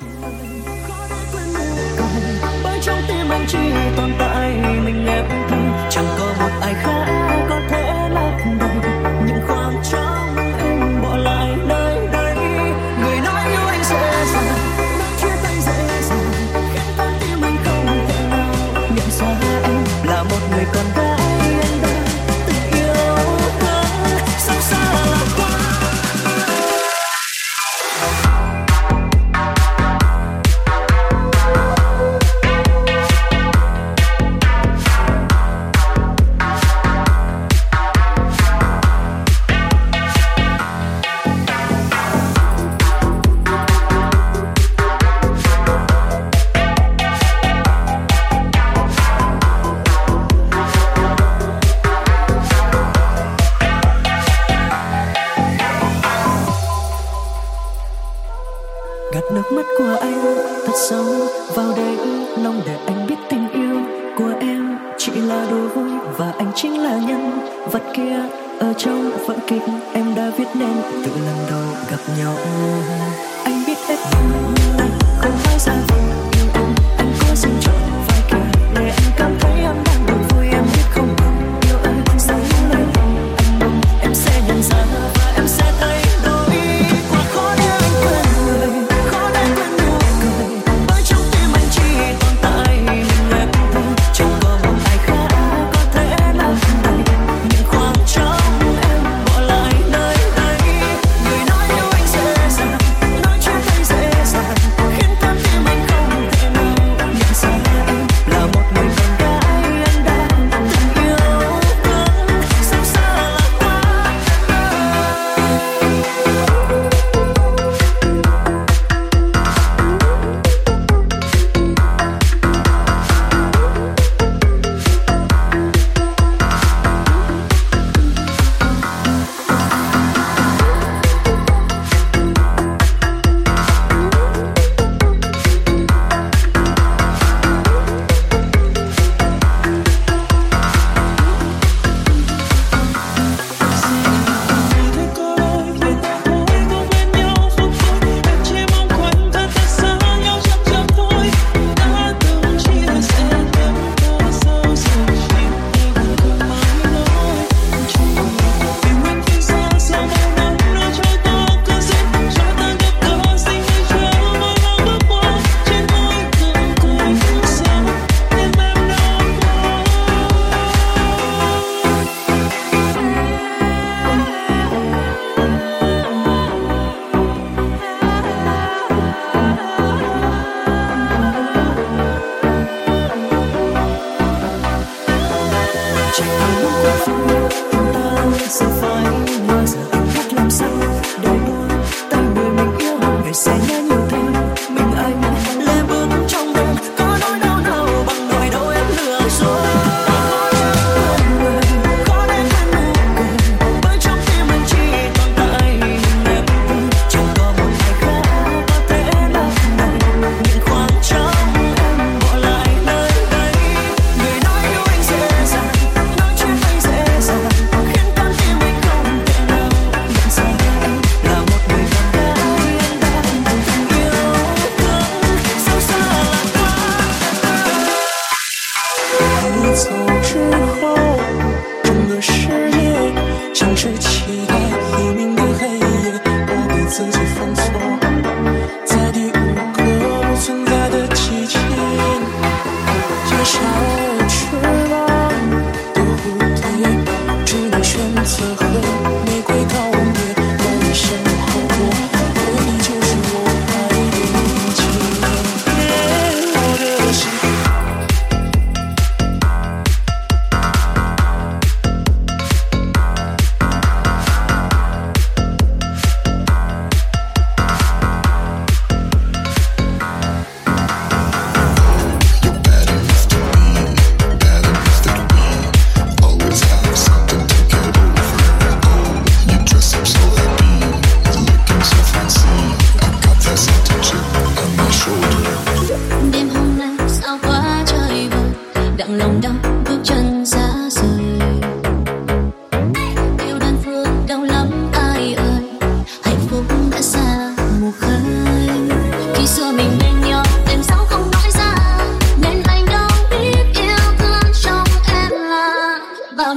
你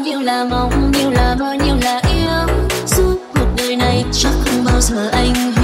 nhiều là mong, nhiều là mơ, nhiều là yêu. Suốt cuộc đời này, chắc không bao giờ anh hiểu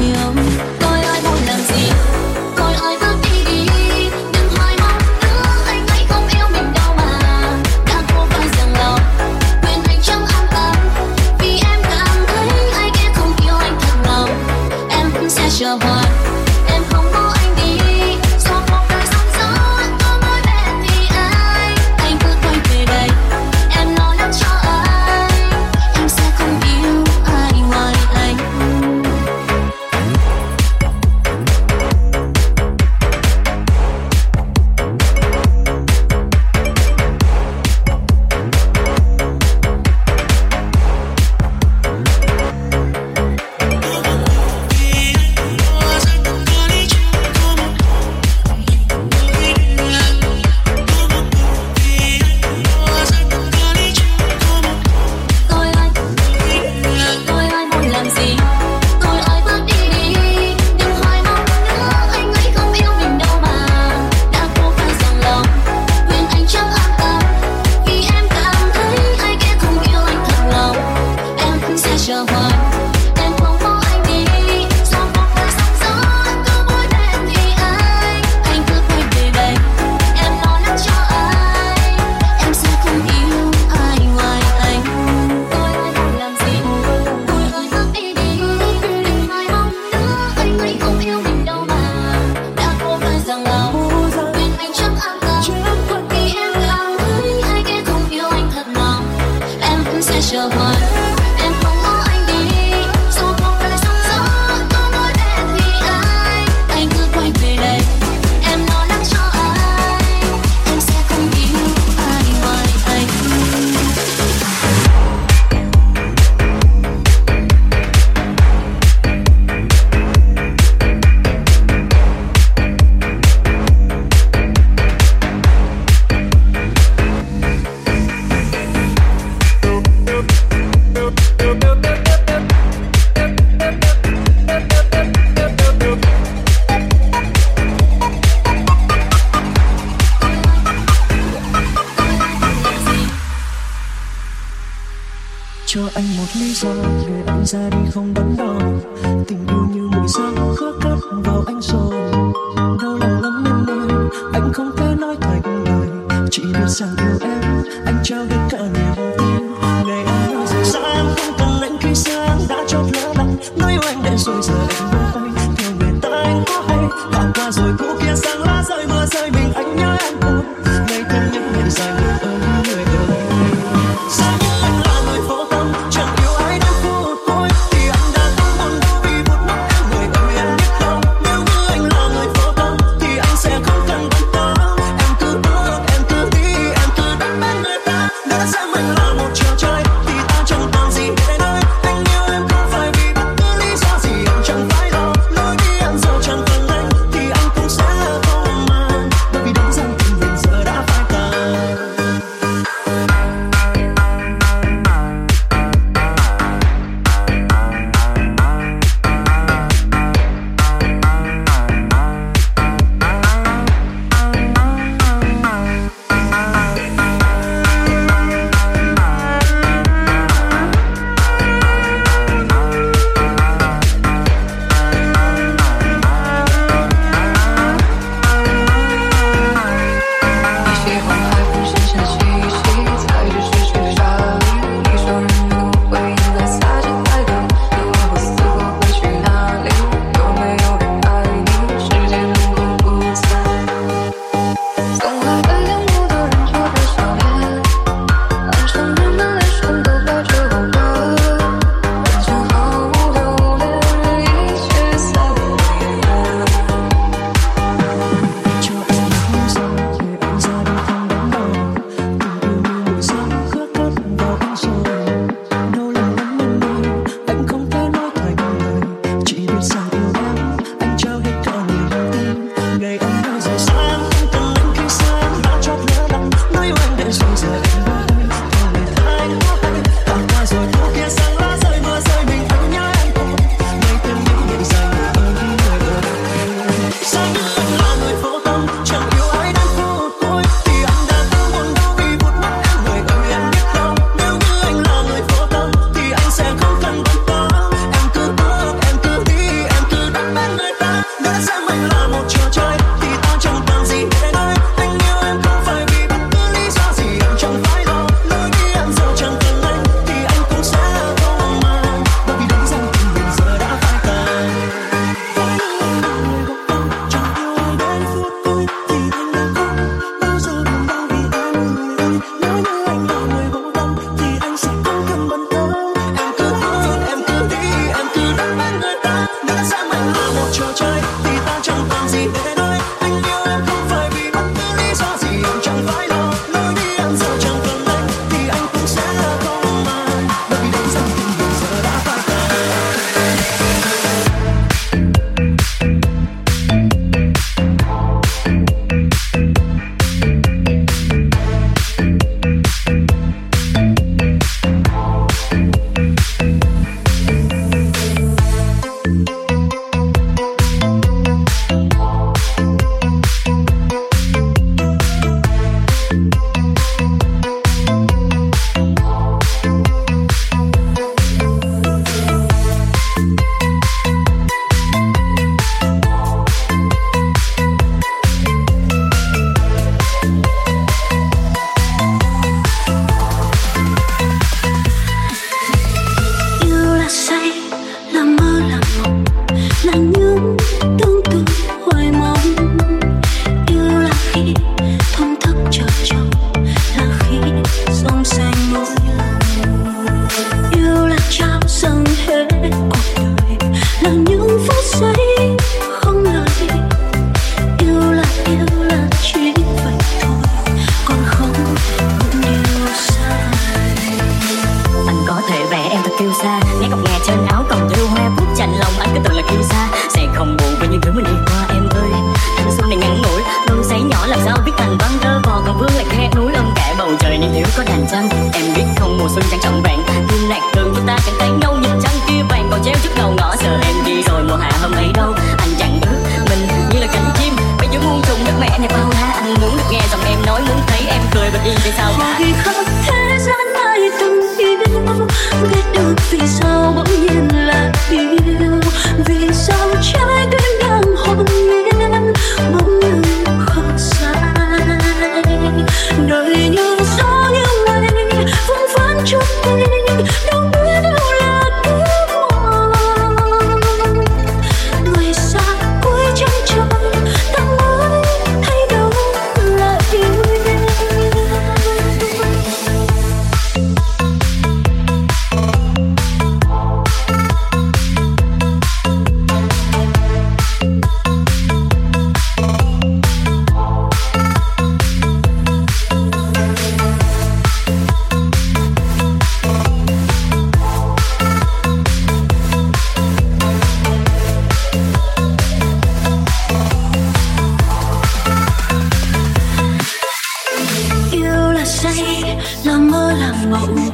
say là mơ là mộng,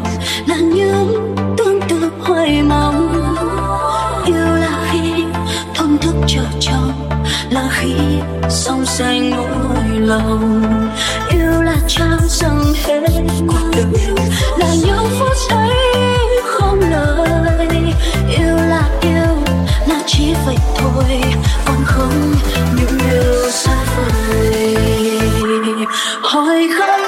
là những tương tư hoài mong yêu là khi thổn thức chờ trong là khi sóng xanh mỗi lòng. Yêu là trao dâng hết cuộc đời, là những phút ấy không lời. Yêu là yêu, là chỉ vậy thôi, còn không những điều xa vời. Hỏi không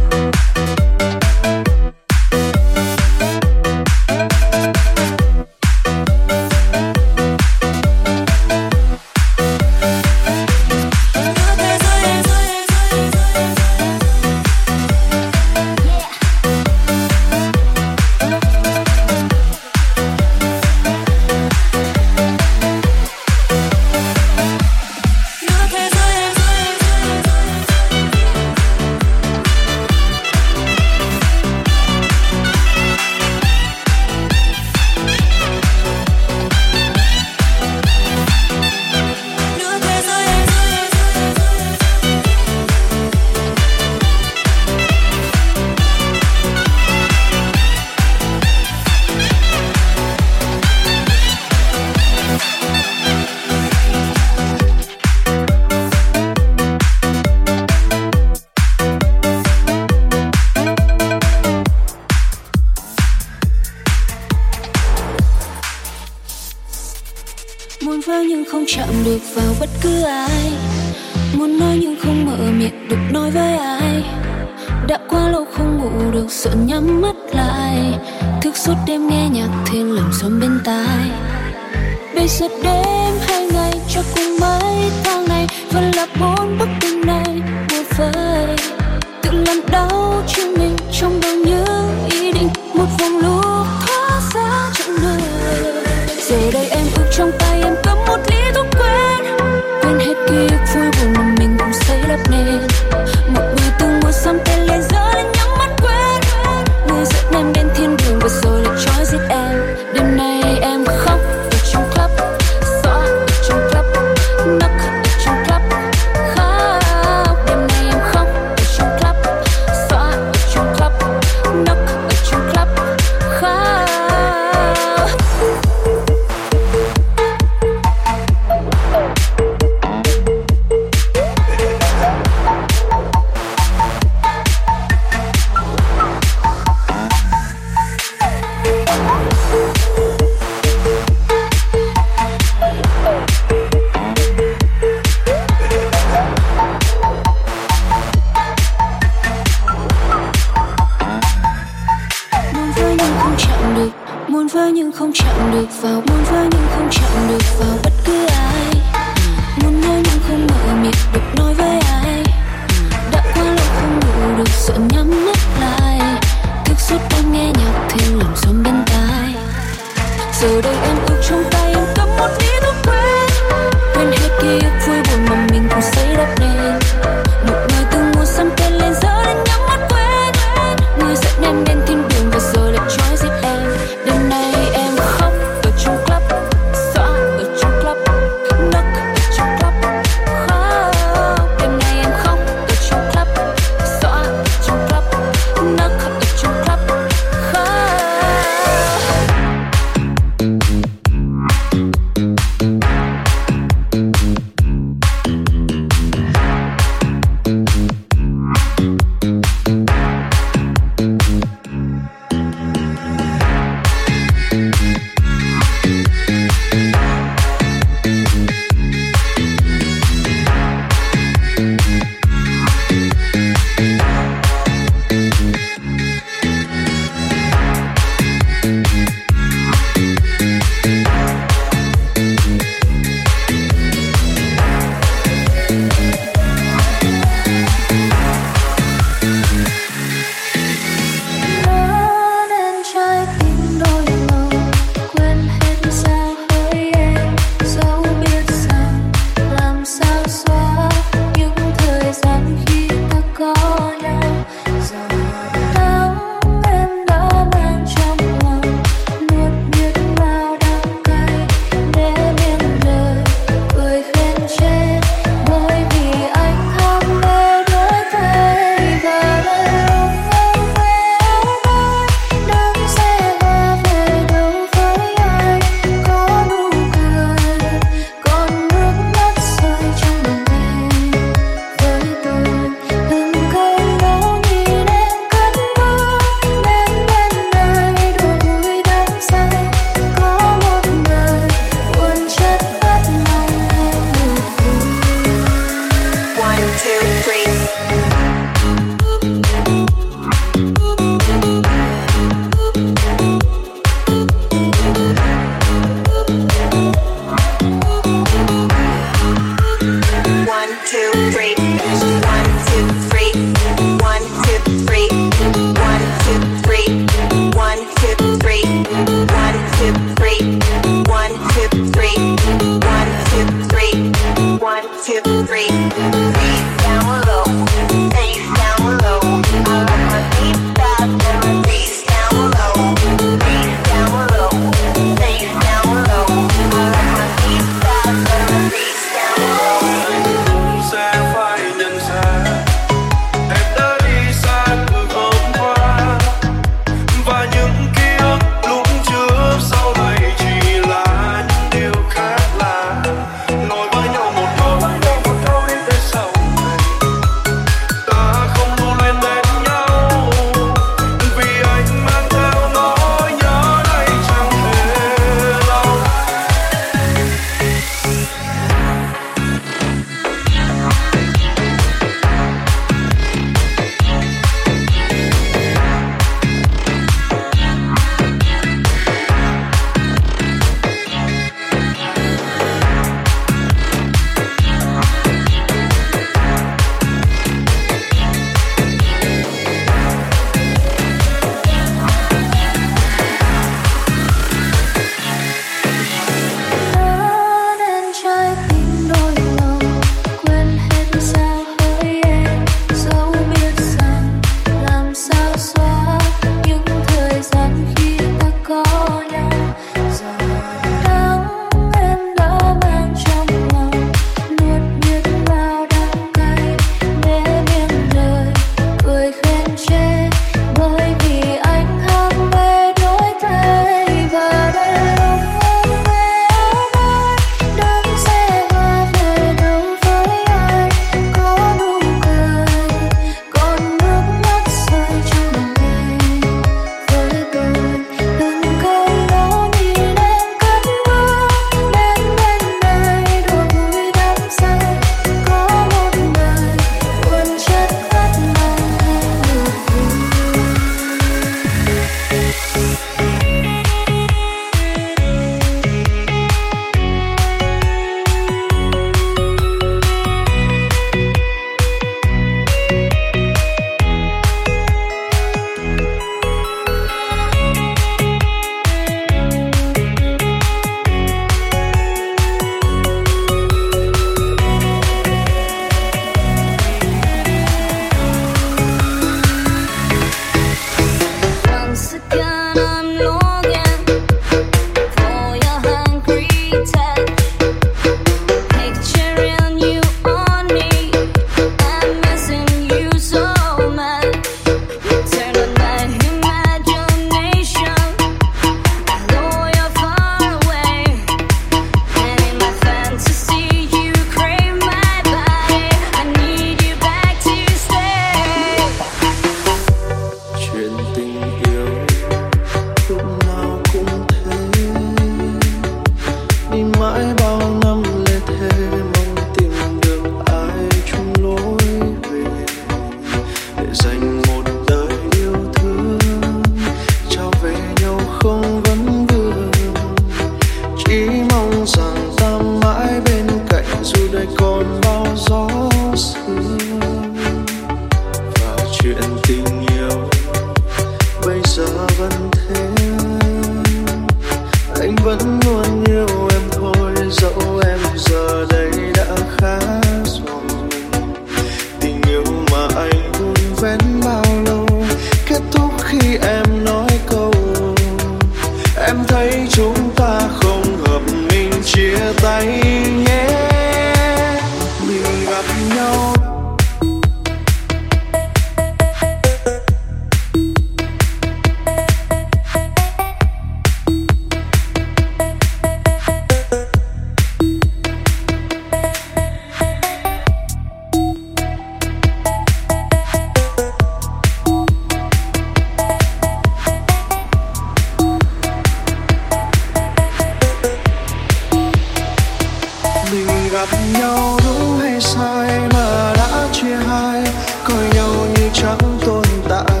gặp nhau đúng hay sai mà đã chia hai, coi nhau như chẳng tồn tại.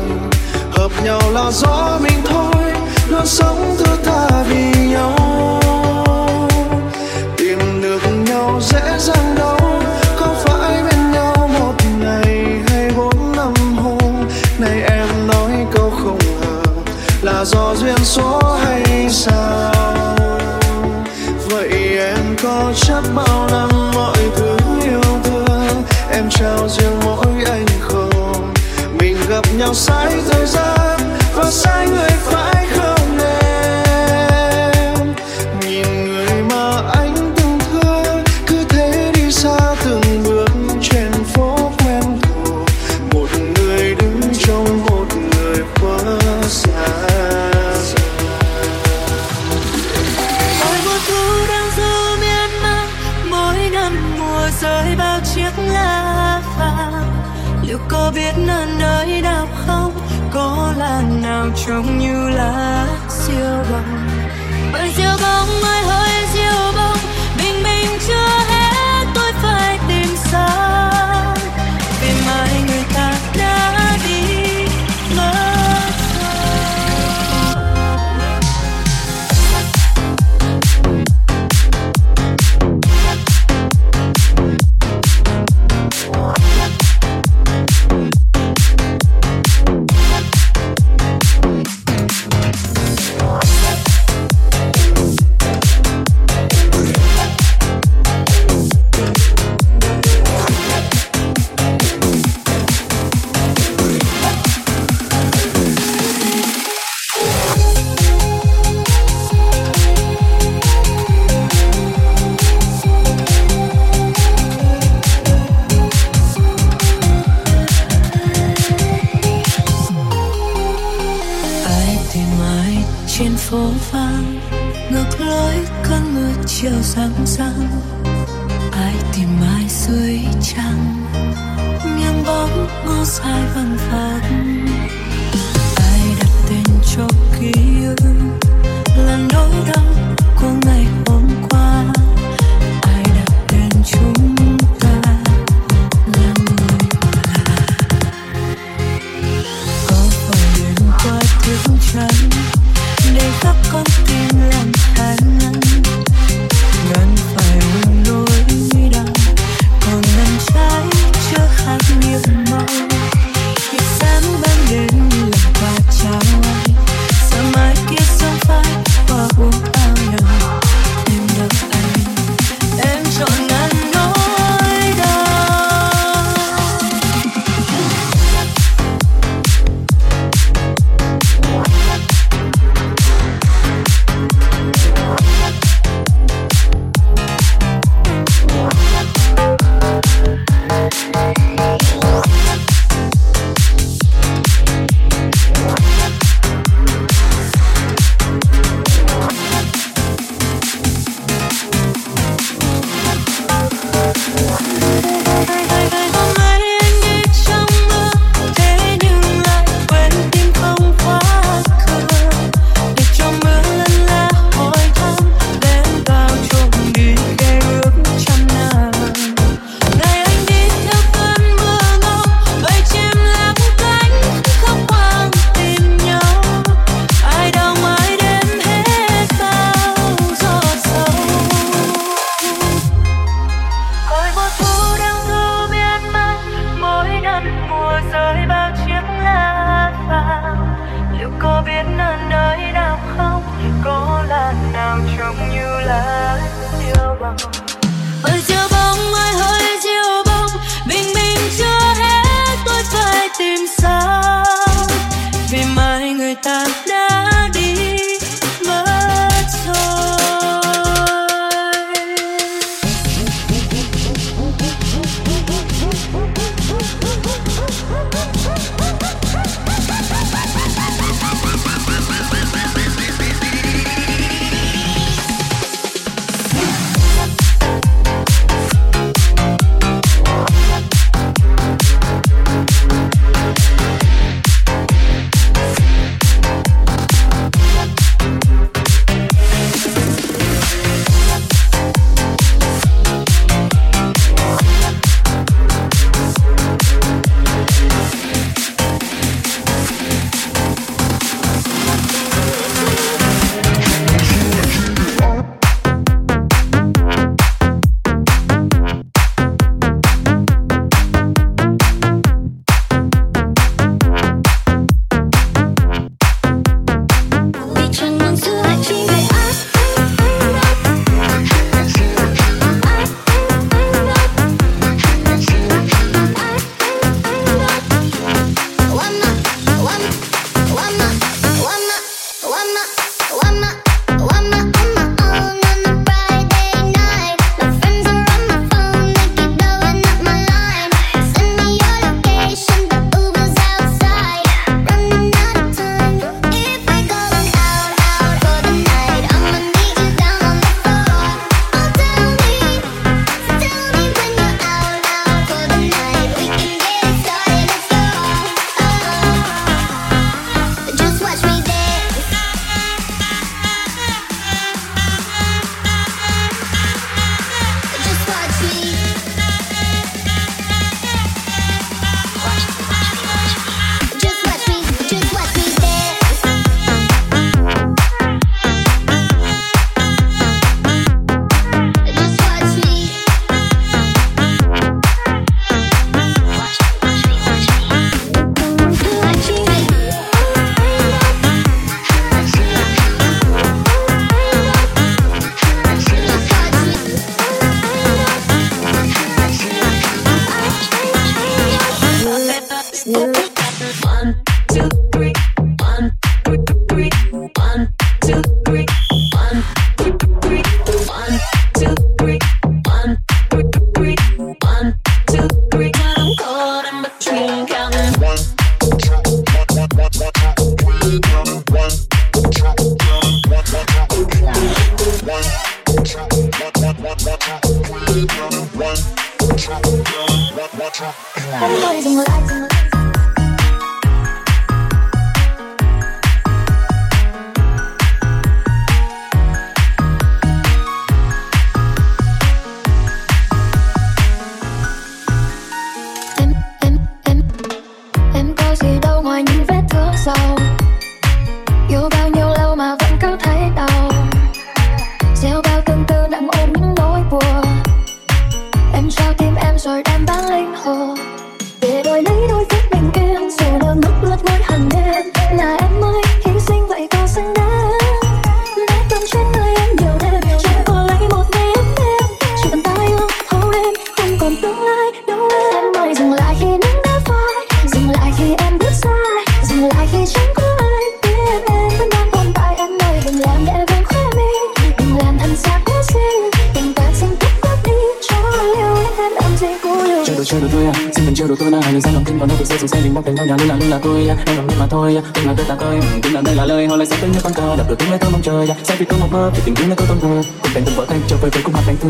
Hợp nhau là do mình thôi, luôn sống thơ tha vì nhau. Tìm được nhau dễ dàng đâu, có phải bên nhau một ngày hay bốn năm hôm? Nay em nói câu không ngờ là do duyên số trao riêng mỗi anh không mình gặp nhau sai rơi ra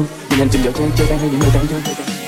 thương Nhìn anh chừng dạo chơi, chơi tan hay những lời tan chơi